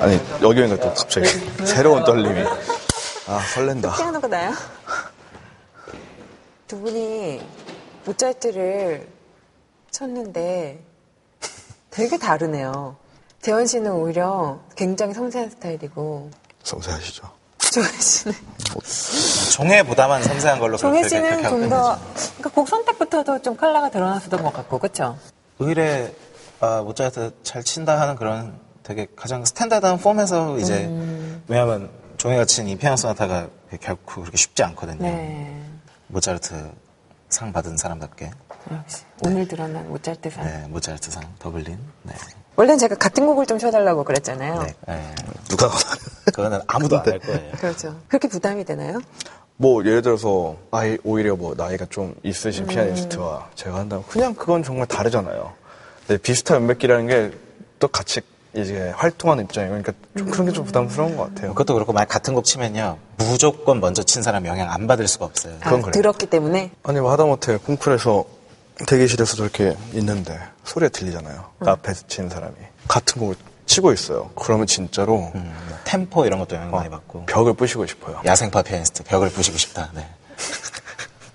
아니 여기 오니까 또 갑자기. 새로운 떨림이. 아 설렌다. 피아노가 나요? 두 분이 모차르트를 쳤는데 되게 다르네요. 재원 씨는 오히려 굉장히 섬세한 스타일이고. 섬세하시죠. 조혜 씨는? 종해보다만 섬세한 걸로 그렇게- 씨는 좀 더 그러니까 곡 선택부터도 좀 컬러가 드러났었던 것 같고 그렇죠? 의뢰 아, 모차르트 잘 친다 하는 그런 되게 가장 standard한 폼에서 이제 음. 왜냐하면 종혜가 친 이 피아노 소나타가 결코 그렇게 쉽지 않거든요. 네. 모차르트 상 받은 사람답게 역시 오늘 드러난 모차르트상. 네, 모차르트 상 더블린. 네. 원래는 제가 같은 곡을 좀 쳐달라고 그랬잖아요. 네. 네. 누가 그거는 아무도 안 할 거예요. 그렇죠. 그렇게 부담이 되나요? 뭐 예를 들어서 아이 오히려 뭐 나이가 좀 있으신 피아니스트와 제가 한다면 그냥 그건 정말 다르잖아요. 근데 비슷한 연맥기라는 게 또 같이 이제 활동하는 입장이고 그러니까 좀 그런 게 좀 부담스러운 것 같아요. 그것도 그렇고 만약 같은 곡 치면요 무조건 먼저 친 사람 영향 안 받을 수가 없어요. 아, 그건 그래요. 들었기 때문에. 아니 뭐 하다못해 콩쿨에서 대기실에서 저렇게 있는데 소리가 들리잖아요. 앞에서 치는 사람이 같은 곡을 치고 있어요. 그러면 진짜로 음, 템포 이런 것도 영향 많이 받고 벽을 부시고 싶어요. 야생파 피아니스트 벽을 부시고 싶다. 네.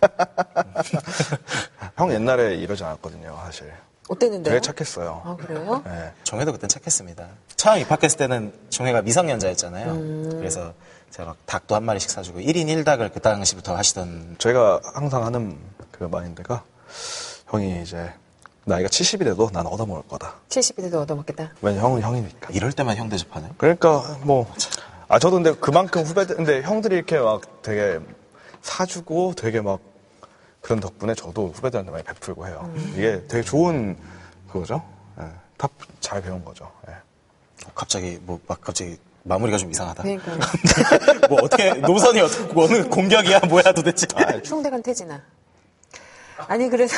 형 옛날에 이러지 않았거든요, 사실. 어땠는데요? 되게 착했어요. 아, 그래요? 네. 종혜도 그땐 착했습니다. 처음 입학했을 때는 종혜가 미성년자였잖아요. 그래서 제가 막 닭도 한 마리씩 사주고 1인 1닭을 그 당시부터 하시던 저희가 항상 하는 그 마인드가 형이 이제 나이가 70이 돼도 난 얻어먹을 거다. 70이 돼도 얻어먹겠다. 왜냐 형은 형이니까. 이럴 때만 형 대접하네. 그러니까 뭐, 아 저도 근데 그만큼 후배들, 근데 형들이 이렇게 막 되게 사주고 되게 막 그런 덕분에 저도 후배들한테 많이 베풀고 해요. 이게 되게 좋은 그거죠. 예. 탑잘 배운 거죠. 예. 갑자기 뭐 막 갑자기 마무리가 좀 이상하다. 그러니까요. 뭐 어떻게 노선이 어떻게 어느 공격이야 뭐야 도대체. 총대간 태진아. 아니, 그래서.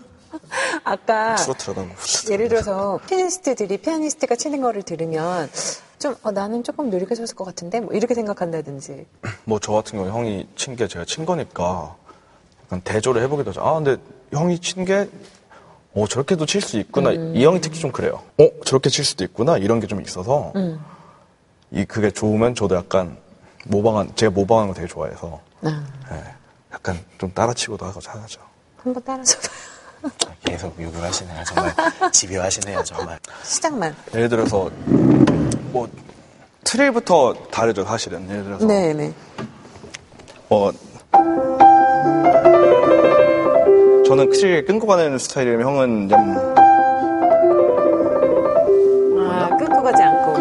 아까. 트로트라고. 예를 들어서 피아니스트들이 피아니스트가 치는 거를 들으면 좀 어, 나는 조금 느리게 쳤을 것 같은데 뭐 이렇게 생각한다든지 뭐 저 같은 경우 형이 친 게 제가 친 거니까 대조를 해보기도 하죠. 아 근데 형이 친 게 어, 저렇게도 칠 수 있구나. 이 형이 특히 좀 그래요. 어, 저렇게 칠 수도 있구나. 이런 게 좀 있어서 이 그게 좋으면 저도 약간 모방한 제가 모방하는 거 되게 좋아해서 아, 예, 약간 좀 따라치고도 하고 하죠. 한번 따라줘봐요 계속 욕을 하시네요. 정말 집요하시네요. 정말. 시작만 예를 들어서 뭐 트릴부터 다르죠 사실은. 예를 들어서 네네 어, 저는 트릴 끊고 가는 스타일이면 형은 좀 아 끊고 가지 않고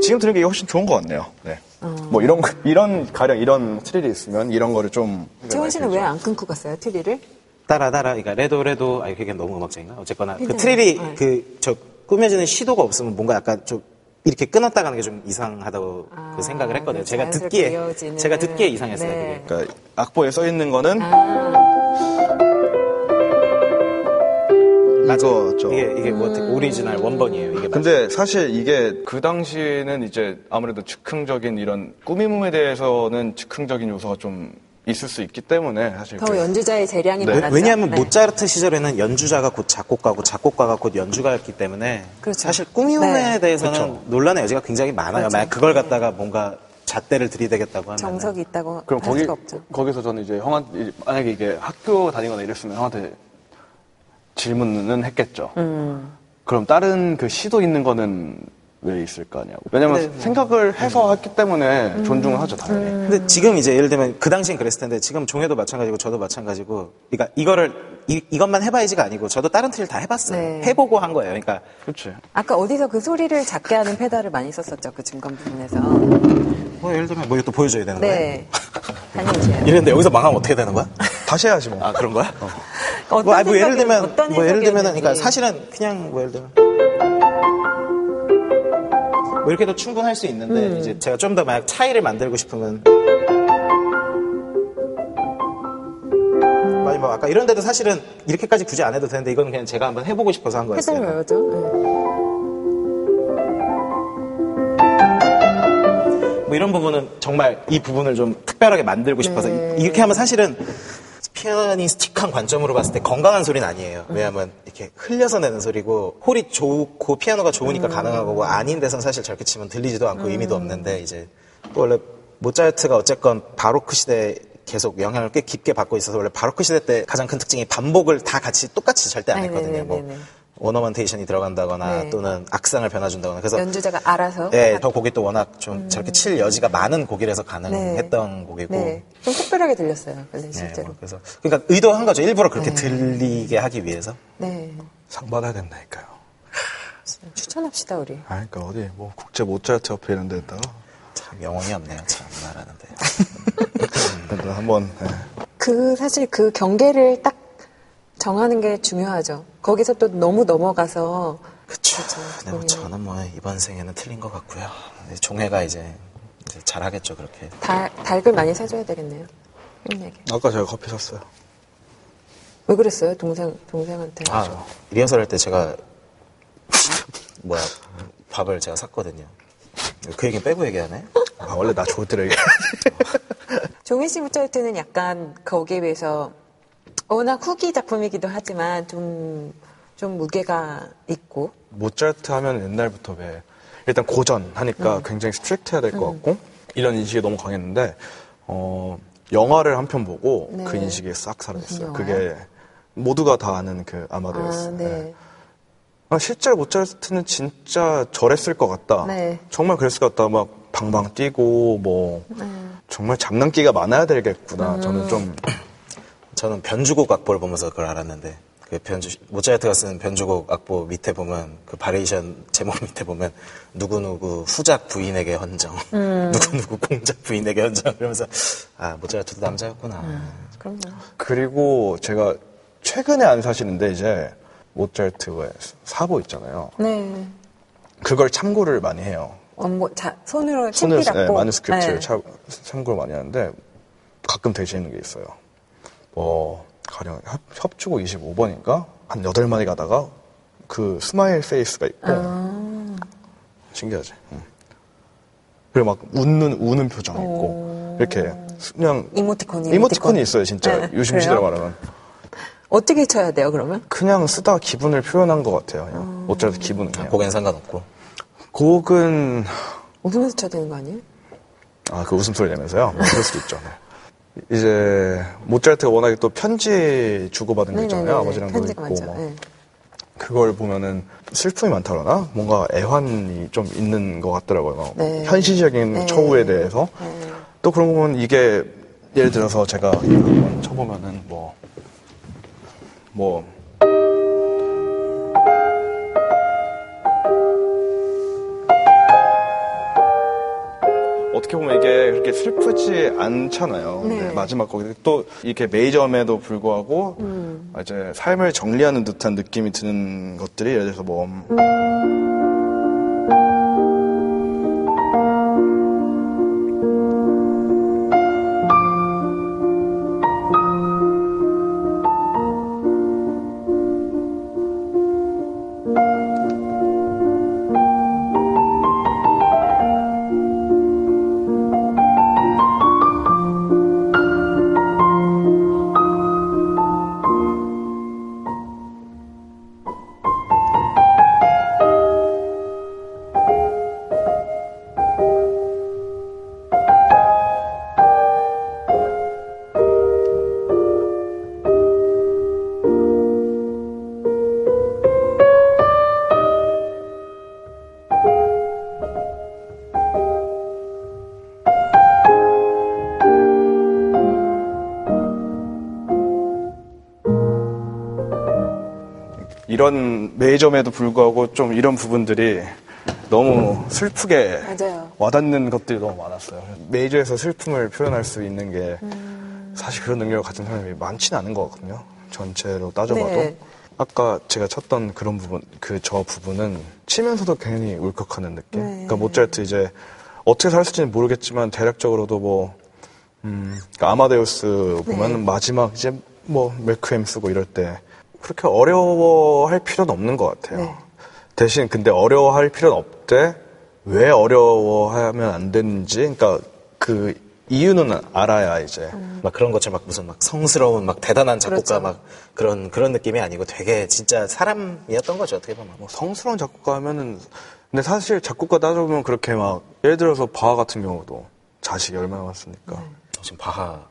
지금 들은 게 훨씬 좋은 것 같네요. 네. 어. 뭐 이런 거- 이런 가령 이런 트릴이 있으면 이런 거를 좀 재원 씨는 왜 안 끊고 갔어요 트릴을? 따라 따라 그러니까 레도 레도 아니 그게 너무 음악적인가 어쨌거나 그. 트릴이 네. 그 저 꾸며지는 시도가 없으면 뭔가 약간 좀 이렇게 끊었다 가는 게 좀 이상하다고 아, 그 생각을 했거든요. 그 제가 듣기에 이어지는. 제가 듣기에 이상했어요. 네. 그게. 그러니까 악보에 써 있는 거는 아 이거죠. 이게 이게 뭐 어떻게 오리지널 원본이에요. 이게 근데 사실 이게 그 당시에는 이제 아무래도 즉흥적인 이런 꾸밈에 대해서는 즉흥적인 요소가 좀 있을 수 있기 때문에 사실 더 그- 연주자의 재량이 네. 많았죠. 왜냐하면 네. 모차르트 시절에는 연주자가 곧 작곡가고 작곡가가 곧 연주가였기 때문에 그렇죠. 사실 꾸밈에 네. 대해서는 그렇죠. 논란의 여지가 굉장히 많아요. 그렇죠. 만약 그걸 갖다가 뭔가 잣대를 들이대겠다고 하면 정석이 있다고 그럼 할 거기 수가 없죠. 거기서 저는 이제 형한테 만약에 이게 학교 다니거나 이랬으면 형한테 질문은 했겠죠. 음. 그럼 다른 그 시도 있는 거는 왜 있을 거 아냐고. 왜냐면 네, 네. 생각을 해서 했기 때문에 음. 존중을 하죠 당연히. 근데 지금 이제 예를 들면 그 당시엔 그랬을 텐데 지금 종혜도 마찬가지고 저도 마찬가지고 그러니까 이거를 이, 이것만 해봐야지가 아니고 저도 다른 틀을 다 해봤어요. 네. 해보고 한 거예요. 그러니까 그렇지. 아까 어디서 그 소리를 작게 하는 페달을 많이 썼었죠 그 중간 부분에서. 뭐 예를 들면 뭐또 보여줘야 되는 거예요. 네. 이랬는데 여기서 망하면 어떻게 되는 거야? 다시 해야지 뭐. 아 그런 거야? 어떤 뭐, 아니, 뭐 예를 들면 어떤 뭐 예를 들면은 해석이었는지. 그러니까 사실은 그냥 뭐 예를 들면 뭐 이렇게도 충분할 수 있는데 음. 이제 제가 좀 더 만약 차이를 만들고 싶으면 아니 뭐 아까 이런 데도 사실은 이렇게까지 굳이 안 해도 되는데 이건 그냥 제가 한번 해보고 싶어서 한 거였어요. 외워줘. 네. 뭐 이런 부분은 정말 이 부분을 좀 특별하게 만들고 싶어서 네. 이- 이렇게 하면 사실은 피아니스틱한 관점으로 봤을 때 건강한 소리는 아니에요. 왜냐하면 이렇게 흘려서 내는 소리고 홀이 좋고 피아노가 좋으니까 가능한 거고 아닌 데선 사실 저렇게 치면 들리지도 않고 의미도 없는데 이제 또 원래 모차르트가 어쨌건 바로크 시대에 계속 영향을 꽤 깊게 받고 있어서 원래 바로크 시대 때 가장 큰 특징이 반복을 다 같이 똑같이 절대 안 했거든요. 뭐 네네네네. 오너먼테이션이 들어간다거나 네. 또는 악상을 변화준다거나 그래서 연주자가 알아서. 네, 저 곡이 또 워낙 좀 저렇게 칠 여지가 많은 곡이라서 가능했던 곡이고 네. 좀 특별하게 들렸어요. 근데 네, 실제로. 뭐 그래서 그러니까 의도한 거죠. 일부러 그렇게 들리게 하기 위해서. 네. 상 받아야 된다니까요. 추천합시다, 우리. 아, 그러니까 어디 뭐 국제 모차르트 협회 이런 데다가 참 영혼이 없네요. 참 말하는데. 그래도 한번 예. 그, 사실 그 경계를 딱 정하는 게 중요하죠. 거기서 또 너무 넘어가서. 그쵸. 그렇죠. 네, 뭐. 저는 뭐 이번 생에는 틀린 것 같고요. 네, 종회가 이제, 이제 잘하겠죠 그렇게. 달, 닭을 많이 사줘야 되겠네요. 힘내게. 아까 제가 커피 샀어요. 왜 그랬어요? 동생, 동생한테. 아, 리허설 할 때 제가 뭐야 밥을 제가 샀거든요. 그 얘기 빼고 얘기하네. 아, 원래 나 좋을 때를 얘기. 종혜 씨 모차르트는 약간 거기에 비해서 워낙 후기 작품이기도 하지만 좀, 좀 무게가 있고. 모차르트 하면 옛날부터 왜 일단 고전 하니까 음. 굉장히 strict 해야 될 것 같고 이런 인식이 너무 강했는데 어 영화를 한 편 보고 네. 그 인식이 싹 사라졌어요. 그게 모두가 다 아는 그 아마데우스. 아, 네. 아, 실제로 모차르트는 진짜 저랬을 것 같다. 네. 정말 그랬을 것 같다. 막 방방 뛰고 뭐 정말 장난기가 많아야 되겠구나. 음. 저는 좀 저는 변주곡 악보를 보면서 그걸 알았는데 그 변주 모차르트가 쓴 변주곡 악보 밑에 보면 그 variation 제목 밑에 보면 누구 누구 후작 부인에게 헌정, 누구 누구 공작 부인에게 헌정 그러면서 아 모차르트도 남자였구나. 그럼요. 그리고 제가 최근에 안 사실인데 이제 모차르트의 사보 있잖아요. 네. 그걸 참고를 많이 해요. 원고, 자, 손으로 친필 네, 고 Manuskript를 참- 참고를 많이 하는데 가끔 재밌는 게 있어요. 뭐 가령 협, 협주곡 25번인가 한 8마디 가다가 그 smile face가 있고 아. 신기하지. 응. 그리고 막 웃는 우는 표정 있고 이렇게 그냥 이모티콘이. 이모티콘 이 있어요 진짜 네, 요즘 시대로? 말하면 어떻게 쳐야 돼요, 그러면? 그냥 쓰다 기분을 표현한 것 같아요. 그냥 모차르트 기분은 그냥. 곡엔 상관없고 곡은 웃으면서 쳐야 되는 거 아니에요? 아, 그 웃음소리 내면서요? 뭐 그럴 수도 있죠. 네. 이제, 모차르트가 워낙에 또 편지 주고받은 거 있잖아요. 아버지랑도 있고. 많죠. 뭐. 네. 그걸 보면은 슬픔이 많다 그러나? 뭔가 애환이 좀 있는 것 같더라고요. 막 네. 현실적인 네. 처우에 대해서. 네. 또 그런 거 보면 이게, 예를 들어서 제가 이거 한번 쳐보면은 뭐, 뭐, 어떻게 보면 이게 그렇게 슬프지 않잖아요. 네. 근데 마지막 거기 또 이렇게 메이저음에도 불구하고 음. 이제 삶을 정리하는 듯한 느낌이 드는 것들이 예를 들어서 뭐 이런 메이저음에도 불구하고 좀 이런 부분들이 너무 슬프게 맞아요. 와닿는 것들이 너무 많았어요. 메이저에서 슬픔을 표현할 수 있는 게 사실 그런 능력을 가진 사람이 많지는 않은 것 같거든요. 전체로 따져봐도. 네. 아까 제가 쳤던 그런 부분, 그 저 부분은 치면서도 괜히 울컥하는 느낌. 네. 그러니까 모차르트 이제 어떻게 살았을지는 모르겠지만 대략적으로도 뭐 음, 그러니까 아마데우스 보면 네. 마지막 이제 뭐 멜크엠 쓰고 이럴 때 그렇게 어려워할 필요는 없는 것 같아요. 네. 대신 근데 어려워할 필요는 없대 왜 어려워하면 안 되는지 그러니까 그 이유는 알아야 이제 막 그런 것처럼 막 무슨 막 성스러운 막 대단한 작곡가 그렇죠. 막 그런 그런 느낌이 아니고 되게 진짜 사람이었던 거죠 어떻게 보면. 뭐 성스러운 작곡가 하면은 근데 사실 작곡가 따져보면 그렇게 막 예를 들어서 바하 같은 경우도 자식이 얼마나 많습니까? 네. 지금 바하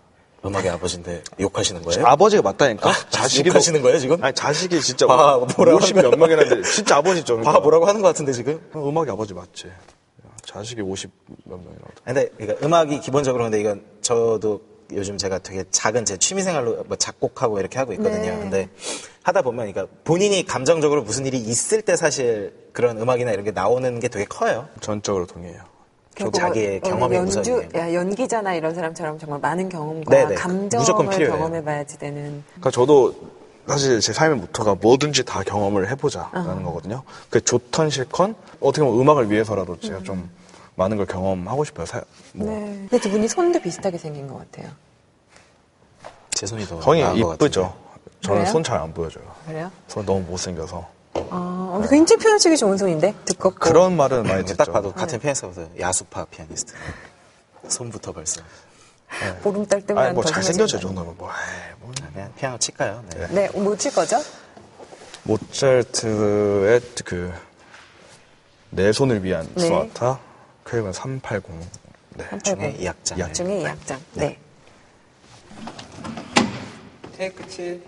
음악의 아버지인데 욕하시는 거예요? 아버지가 맞다니까. 자식이 욕하시는 거예요 지금? 아니 자식이 진짜 바하 뭐라고 50몇 명이라는데 진짜 아버지죠. 그러니까. 바하 뭐라고 하는 것 같은데 지금? 어, 음악이 아버지 맞지. 자식이 50 몇 명이라도. 근데 그러니까 음악이 기본적으로 근데 이건 저도 요즘 제가 되게 작은 제 취미 생활로 뭐 작곡하고 이렇게 하고 있거든요. 네. 근데 하다 보면 그러니까 본인이 감정적으로 무슨 일이 있을 때 사실 그런 음악이나 이런 게 나오는 게 되게 커요. 전적으로 동의해요. 저도 자기의 경험이 연주, 우선이에요. 야, 연기자나 이런 사람처럼 정말 많은 경험과 네네. 감정을 무조건 필요해요. 경험해봐야지 되는. 그러니까 저도 사실 제 삶의 모토가 뭐든지 다 경험을 해보자라는 거거든요. 그 좋던 싫건 어떻게 보면 음악을 위해서라도 제가 좀 많은 걸 경험하고 싶어요. 사- 뭐 네. 근데 두 분이 손도 비슷하게 생긴 것 같아요. 제 손이 더 형이 이쁘죠. 저는? 손 잘 안 보여줘요. 그래요? 손 너무 못생겨서. 아, 근데 굉장히 표현식이 좋은 손인데? 두껍고. 그런 말은 많이. 듣죠. 딱 봐도 같은 피아니스트보다 야수파 피아니스트. 손부터 벌써. 보름달 뜨면 아니 뭐더 잘생겨져. 정도면 뭐, 에이, 뭐. 그냥 피아노 칠까요? 네. 네, 뭐 칠 거죠? 모차르트의 그내 손을 위한 네. 소나타 크레건 380. 네. 중에 이 악장. 이 악장. 중에 이 악장. 네. 테이크 7.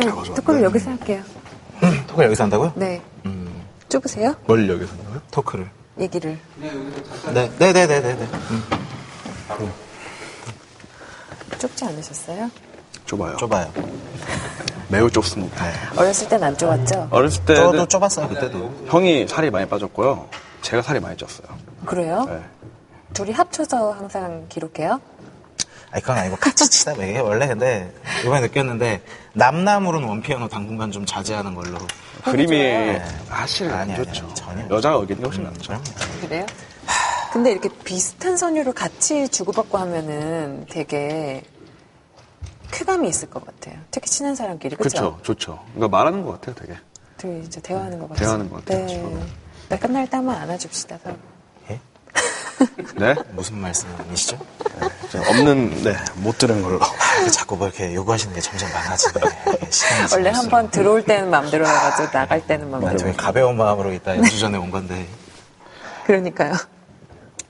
토크를 여기서 할게요. 토크 여기서 한다고요? 네. 좁으세요? 뭘 여기서 한다고요? 토크를. 얘기를. 네, 네, 네, 네, 네. 네. 좁지 않으셨어요? 좁아요. 좁아요. 매우 좁습니다. 어렸을 땐 안 좁았죠? 어렸을 때 저도 좁았어요, 그때도. 형이 살이 많이 빠졌고요. 제가 살이 많이 쪘어요. 그래요? 네. 둘이 합쳐서 항상 기록해요? 아니, 그건 아니고 같이 치다 보니 이게 원래 근데 이번에 느꼈는데 남남으로는 원피아노 당분간 좀 자제하는 걸로. 그림이 사실 안 아니, 아니, 좋죠. 아니, 전혀. 여자가 의견이 훨씬 낫죠. 그래요? 근데 이렇게 비슷한 선율을 같이 주고받고 하면은 되게 쾌감이 있을 것 같아요. 특히 친한 사람끼리. 그죠? 그렇죠. 좋죠. 그러니까 말하는 것 같아요, 되게. 둘이 이제 대화하는 것 같아요. 대화하는 것 같아요, 네. 나 끝날 때 한번 안아줍시다, 서로. 예? 네? 무슨 말씀이시죠? 저 없는, 네, 못 들은 걸로. 아, 자꾸 뭐 이렇게 요구하시는 게 점점 많아지네. 원래 지날수록. 한번 들어올 때는 마음대로 나가고 나갈 때는 뭐 마음대로. 되게 가벼운 마음으로 이따 연주 전에 온 건데. 그러니까요.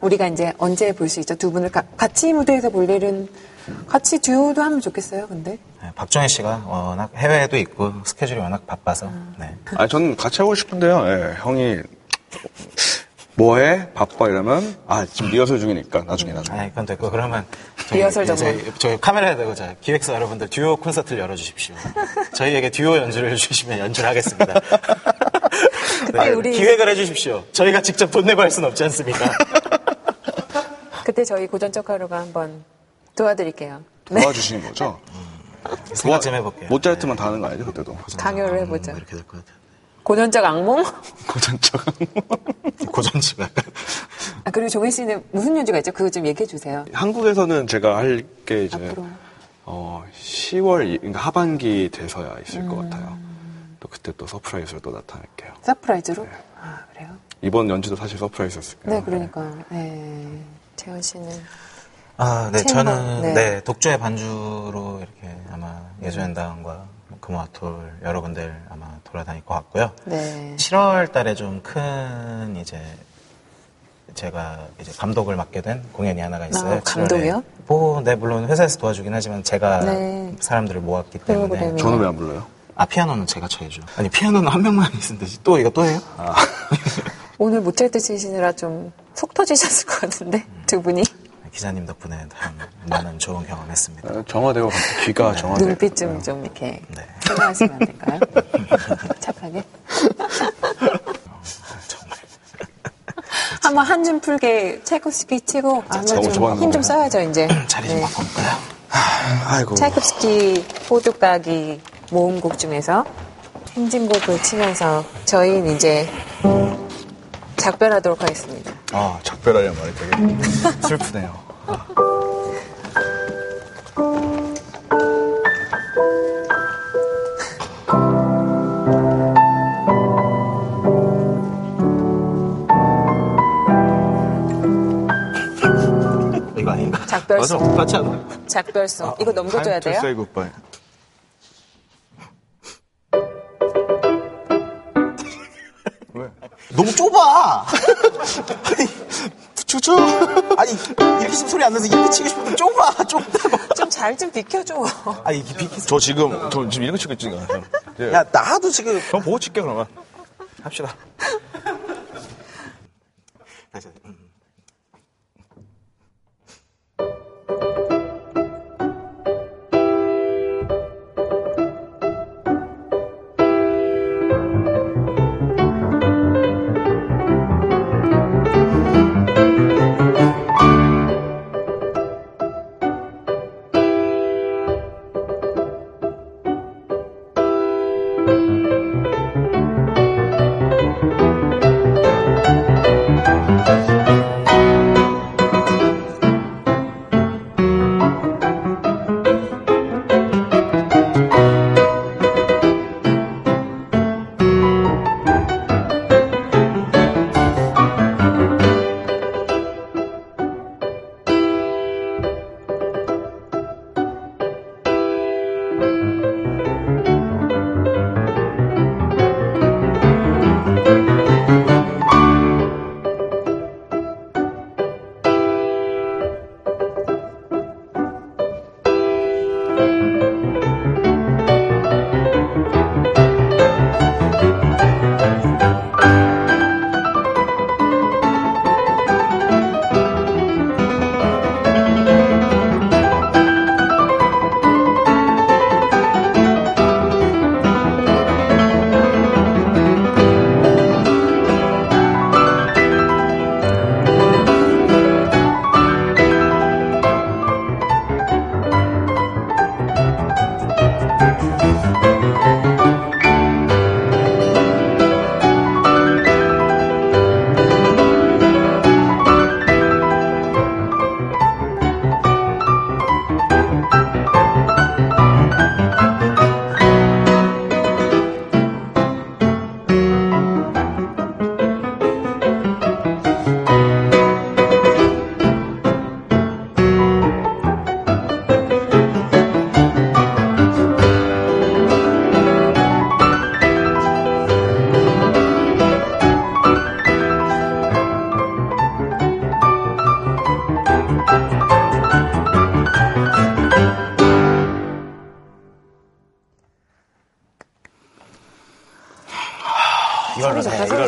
우리가 이제 언제 볼 수 있죠? 두 분을 가- 같이 무대에서 볼 일은 같이 듀오도 하면 좋겠어요, 근데. 네, 박정희 씨가 워낙 해외에도 있고 스케줄이 워낙 바빠서. 네. 아니, 저는 같이 하고 싶은데요. 예, 형이, 뭐해? 바빠 이러면, 아, 지금 리허설 중이니까, 나중에, 나중에. 아, 그건 됐고 그러면 저희, 리허설 전문. 저희, 저희 카메라에 대고 자 기획사 여러분들 듀오 콘서트를 열어주십시오. 저희에게 듀오 연주를 해주시면 연주를 하겠습니다. 네, 우리- 기획을 해주십시오. 저희가 직접 돈 내고 할 수는 없지 않습니까? 그때 저희 고전적 하루가 한번 도와드릴게요. 네. 도와주시는 거죠? 생각 좀 해볼게요. 모차르트만 다 하는 거 아니죠, 그때도? 강요를 해보죠. 이렇게 될 것 같아요. 고전적 악몽? 고전적. 고전지가 약간. 아, 그리고 종혜 씨는 무슨 연주가 있죠? 그거 좀 얘기해 주세요. 한국에서는 제가 할 게 이제, 앞으로. 어, 10월, 그러니까 하반기 돼서야 있을 것 음. 같아요. 또 그때 또 surprise로 또 나타날게요. Surprise로? 아, 그래요? 이번 연주도 사실 surprise였을 거예요. 네, 그러니까. 네. 재현 씨는. 아, 네, chamber, 저는 네. 네. 독주의 반주로 이렇게 아마 예조연당과 금화톨 여러 군데를 아마 돌아다닐 것 같고요. 네. 7월 달에 좀 큰 이제 제가 이제 감독을 맡게 된 공연이 하나가 있어요. 아, 감독이요? 7월에. 뭐, 네, 물론 회사에서 도와주긴 하지만 제가 네. 사람들을 모았기 때문에. 저는 왜 안 불러요? 아, 피아노는 제가 쳐야죠. 아니, 피아노는 한 명만 있으면 되지. 또 이거 또 해요? 아. 오늘 모차르트 치시느라 좀 속 터지셨을 것 같은데, 두 분이. 기자님 덕분에 참 많은 좋은 경험했습니다. 어, 정화되고 귀가 정화돼. 눈빛 좀, 좀 이렇게. 네. 생각하시면 안 될까요? 착하게. 정말. 한번 한 줌 풀게 차이콥스키 치고 한번 너무 좀 좋아하는 힘좀 거구나. 써야죠 이제. 자리 좀 네. 바꿔볼까요? 아이고. 차이콥스키 호두까기 모음곡 중에서 행진곡을 치면서 저희는 이제 작별하도록 하겠습니다. 아, 작별하려 말이 되게 슬프네요. 이거 아닌가? 작별송. 맞아, 맞지 않아? 작별송. 이거 넘겨줘야 돼요? say goodbye. 왜? 너무 좁아! 아니, 추추! 아니, 이렇게 치면 소리 안 나서 이렇게 치고 싶은데 좁아! 좁다고! 좀잘 좀 비켜줘. 아니, 이게 비키 저 지금, 저 지금 이렇게 치고 있으니까. 예. 야, 나도 지금. 형 보고 칠게, 그러면. 합시다. 다시, 음.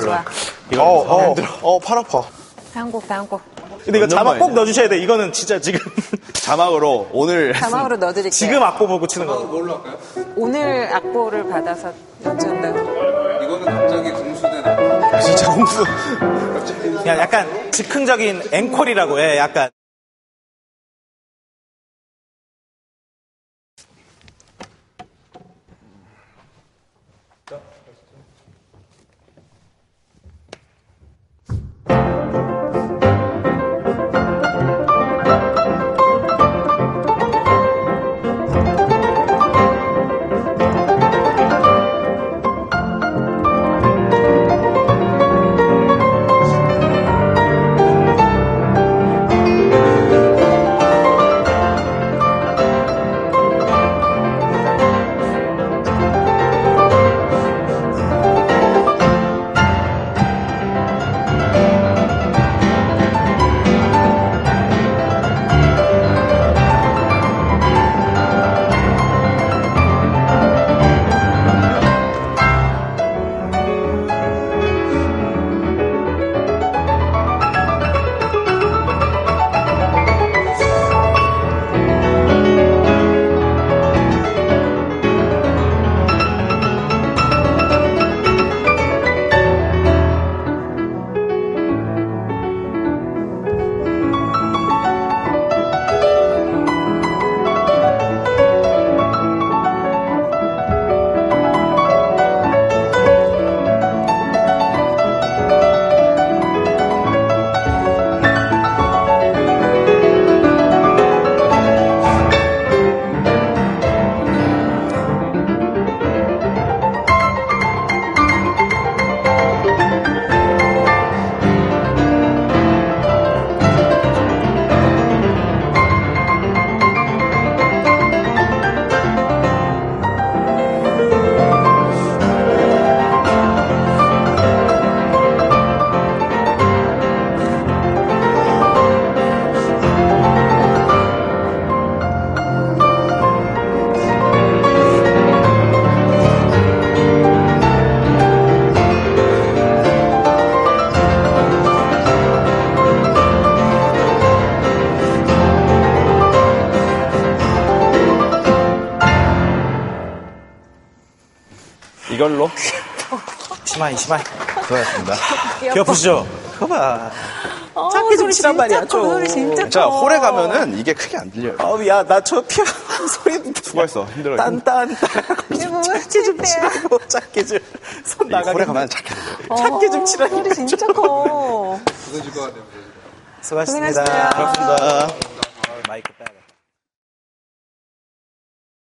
좋아. 이거 어, 어, 힘들어. 어, 팔 아파. 다음 곡, 다음 곡. 근데 이거 완전 자막 꼭 넣어주셔야 돼. 이거는 진짜 지금 자막으로 오늘 자막으로 넣어드릴게요. 지금 악보 보고 치는 거. 뭘로 할까요? 오늘 악보를 받아서 연주한다고. 이거는 갑자기 공수된 악보. 진짜 홍수. 그냥 약간 즉흥적인 앵콜이라고 해. 약간. 시마이, 시마이. 수고하셨습니다. 기어 부시죠? 그거 봐. 작게 좀 치란 말이야, 좀. 소리 진짜 자, 커. 홀에 가면은 이게 크게 안 들려요. 어우, 야, 나 저 피아 소리. 수고했어. 힘들어. 딴딴. 뭐 작게 좀 치라고, 작게 좀. 손이 홀에 나가게. 가면 작게 들려요. 작게 좀 치라고. 소리 진짜 커. 부서질 것 같아요. 수고하셨습니다. 고맙습니다.